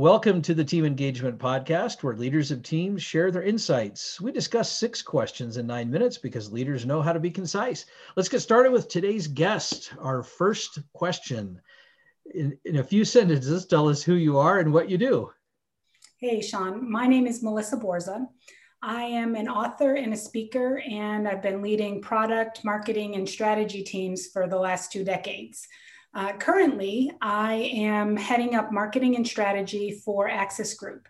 Welcome to the Team Engagement Podcast, where leaders of teams share their insights. We discuss six questions in nine minutes because leaders know how to be concise. Let's get started with today's guest. Our first question in, in a few sentences, tell us who you are and what you do. Hey, Sean. My name is Melissa Borza. I am an author and a speaker, and I've been leading product, marketing, and strategy teams for the last two decades. Uh, currently, I am heading up marketing and strategy for Axis Group.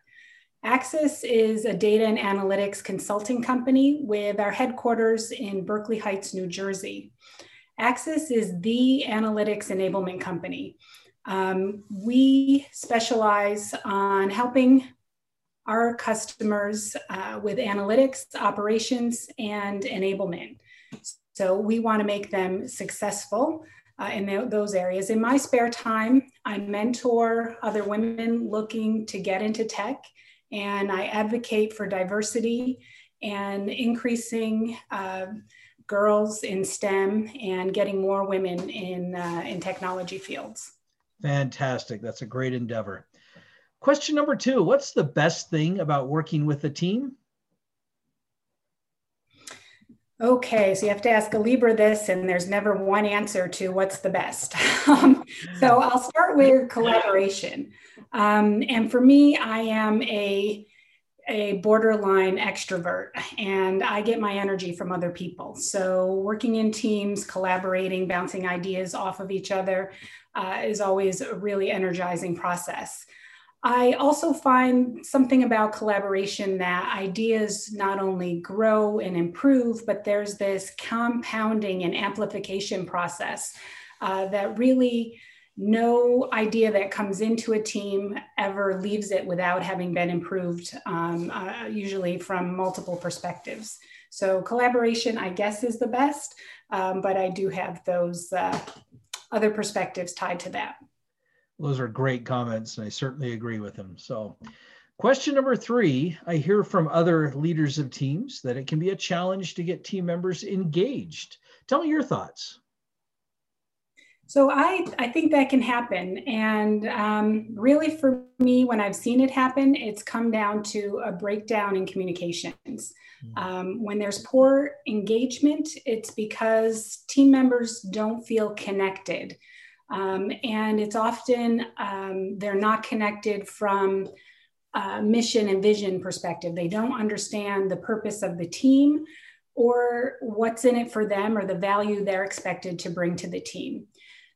Axis is a data and analytics consulting company with our headquarters in Berkeley Heights, New Jersey. Axis is the analytics enablement company. Um, we specialize on helping our customers uh, with analytics, operations, and enablement. So we want to make them successful uh, in the, those areas. In my spare time, I mentor other women looking to get into tech, and I advocate for diversity and increasing uh, girls in STEM and getting more women in, uh, in technology fields. Fantastic. That's a great endeavor. Question number two What's the best thing about working with a team? Okay, so you have to ask a Libra this, and there's never one answer to what's the best. um, so I'll start with collaboration. Um, and for me, I am a a borderline extrovert and I get my energy from other people. So, working in teams, collaborating, bouncing ideas off of each other uh, is always a really energizing process. I also find something about collaboration that ideas not only grow and improve, but there's this compounding and amplification process uh, that really no idea that comes into a team ever leaves it without having been improved, um, uh, usually from multiple perspectives. So, collaboration, I guess, is the best, um, but I do have those uh, other perspectives tied to that. Those are great comments, and I certainly agree with them. So, question number three I hear from other leaders of teams that it can be a challenge to get team members engaged. Tell me your thoughts. So I, I think that can happen. And um, really, for me, when I've seen it happen, it's come down to a breakdown in communications. Hmm. Um, when there's poor engagement, it's because team members don't feel connected. Um, and it's often um, they're not connected from a mission and vision perspective. They don't understand the purpose of the team or what's in it for them or the value they're expected to bring to the team.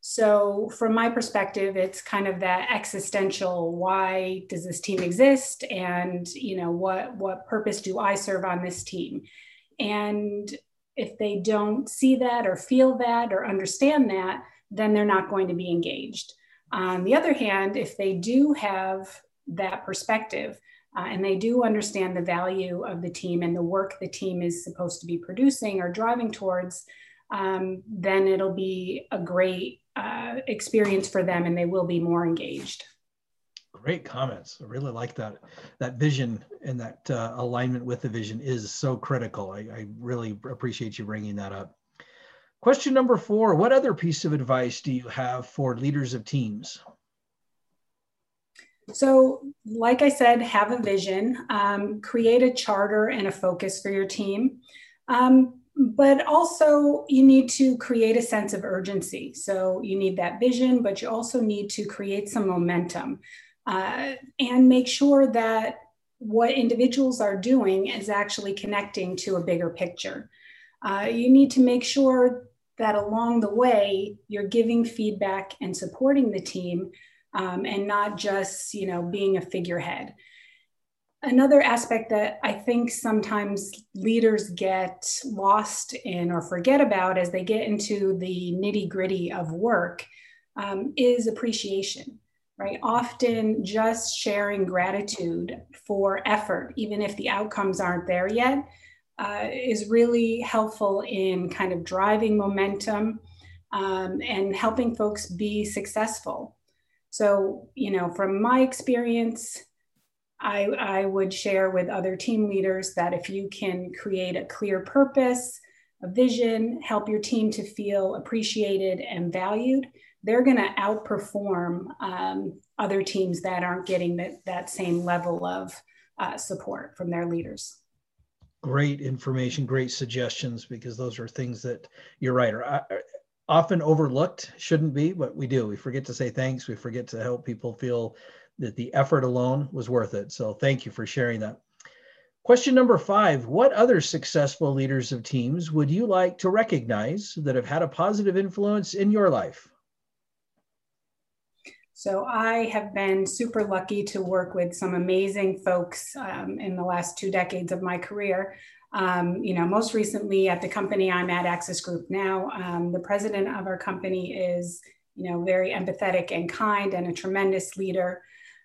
So, from my perspective, it's kind of that existential why does this team exist? And, you know, what, what purpose do I serve on this team? And if they don't see that or feel that or understand that, then they're not going to be engaged. On the other hand, if they do have that perspective uh, and they do understand the value of the team and the work the team is supposed to be producing or driving towards, um, then it'll be a great uh, experience for them and they will be more engaged. Great comments. I really like that. That vision and that uh, alignment with the vision is so critical. I, I really appreciate you bringing that up. Question number four What other piece of advice do you have for leaders of teams? So, like I said, have a vision, um, create a charter and a focus for your team. Um, but also, you need to create a sense of urgency. So, you need that vision, but you also need to create some momentum uh, and make sure that what individuals are doing is actually connecting to a bigger picture. Uh, you need to make sure that along the way you're giving feedback and supporting the team um, and not just you know being a figurehead. Another aspect that i think sometimes leaders get lost in or forget about as they get into the nitty gritty of work um, is appreciation right? Often just sharing gratitude for effort even if the outcomes aren't there yet uh, is really helpful in kind of driving momentum um, and helping folks be successful. So, you know, from my experience, I, I would share with other team leaders that if you can create a clear purpose, a vision, help your team to feel appreciated and valued, they're going to outperform um, other teams that aren't getting that, that same level of uh, support from their leaders. Great information, great suggestions, because those are things that you're right are uh, often overlooked, shouldn't be, but we do. We forget to say thanks. We forget to help people feel that the effort alone was worth it. So thank you for sharing that. Question number five What other successful leaders of teams would you like to recognize that have had a positive influence in your life? So I have been super lucky to work with some amazing folks um, in the last two decades of my career. Um, you know, most recently at the company I'm at, Axis Group now, um, the president of our company is, you know, very empathetic and kind and a tremendous leader.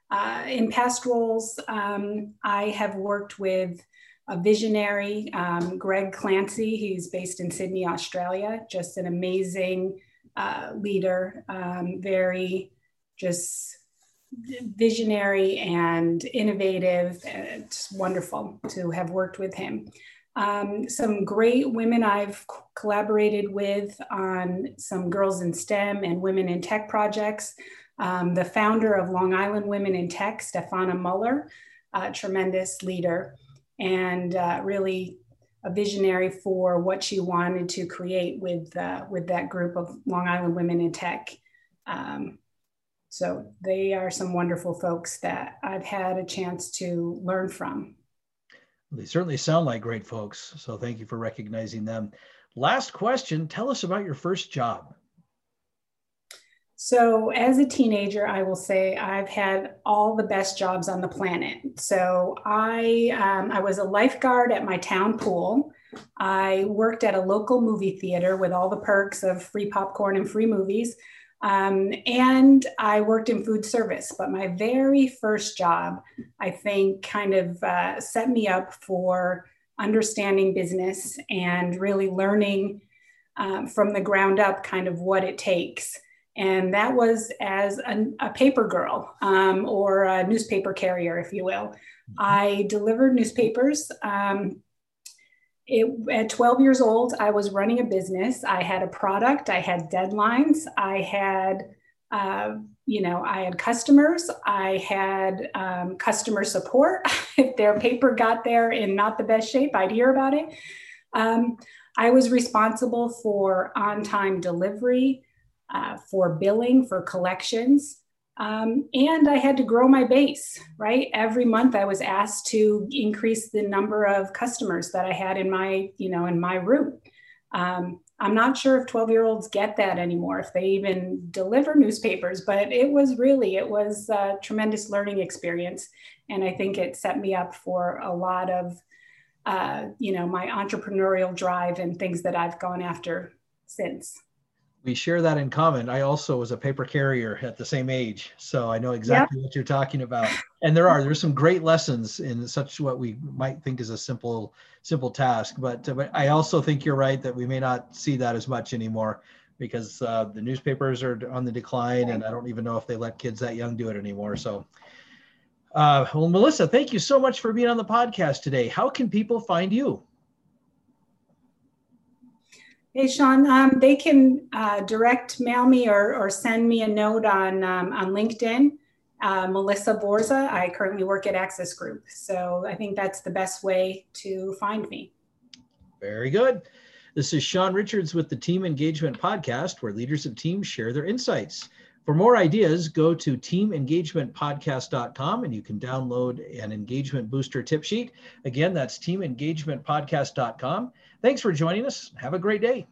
Uh, in past roles, um, I have worked with a visionary, um, Greg Clancy. He's based in Sydney, Australia. Just an amazing uh, leader, um, very just visionary and innovative. It's wonderful to have worked with him. Um, some great women I've collaborated with on some Girls in STEM and Women in Tech projects. Um, the founder of Long Island Women in Tech, Stefana Muller, a tremendous leader and uh, really a visionary for what she wanted to create with, uh, with that group of Long Island Women in Tech. Um, so they are some wonderful folks that I've had a chance to learn from. They certainly sound like great folks. So thank you for recognizing them. Last question Tell us about your first job. So, as a teenager, I will say I've had all the best jobs on the planet. So, I um, I was a lifeguard at my town pool. I worked at a local movie theater with all the perks of free popcorn and free movies. Um, and I worked in food service, but my very first job, I think, kind of uh, set me up for understanding business and really learning um, from the ground up kind of what it takes. And that was as a, a paper girl um, or a newspaper carrier, if you will. Mm-hmm. I delivered newspapers um, it, at 12 years old, I was running a business. I had a product, I had deadlines, I had, uh, you know, I had customers, I had um, customer support. if their paper got there in not the best shape, I'd hear about it. Um, I was responsible for on time delivery, uh, for billing, for collections. Um, and I had to grow my base, right? Every month I was asked to increase the number of customers that I had in my, you know, in my room. Um, I'm not sure if 12 year olds get that anymore, if they even deliver newspapers, but it was really, it was a tremendous learning experience. And I think it set me up for a lot of, uh, you know, my entrepreneurial drive and things that I've gone after since we share that in common. I also was a paper carrier at the same age, so I know exactly yeah. what you're talking about. And there are there's some great lessons in such what we might think is a simple simple task, but uh, but I also think you're right that we may not see that as much anymore because uh, the newspapers are on the decline, and I don't even know if they let kids that young do it anymore. So. Uh, well, Melissa, thank you so much for being on the podcast today. How can people find you? Hey, Sean, um, they can uh, direct mail me or, or send me a note on, um, on LinkedIn. Uh, Melissa Borza. I currently work at Axis Group. So I think that's the best way to find me. Very good. This is Sean Richards with the Team Engagement Podcast, where leaders of teams share their insights. For more ideas, go to teamengagementpodcast.com and you can download an engagement booster tip sheet. Again, that's teamengagementpodcast.com. Thanks for joining us. Have a great day.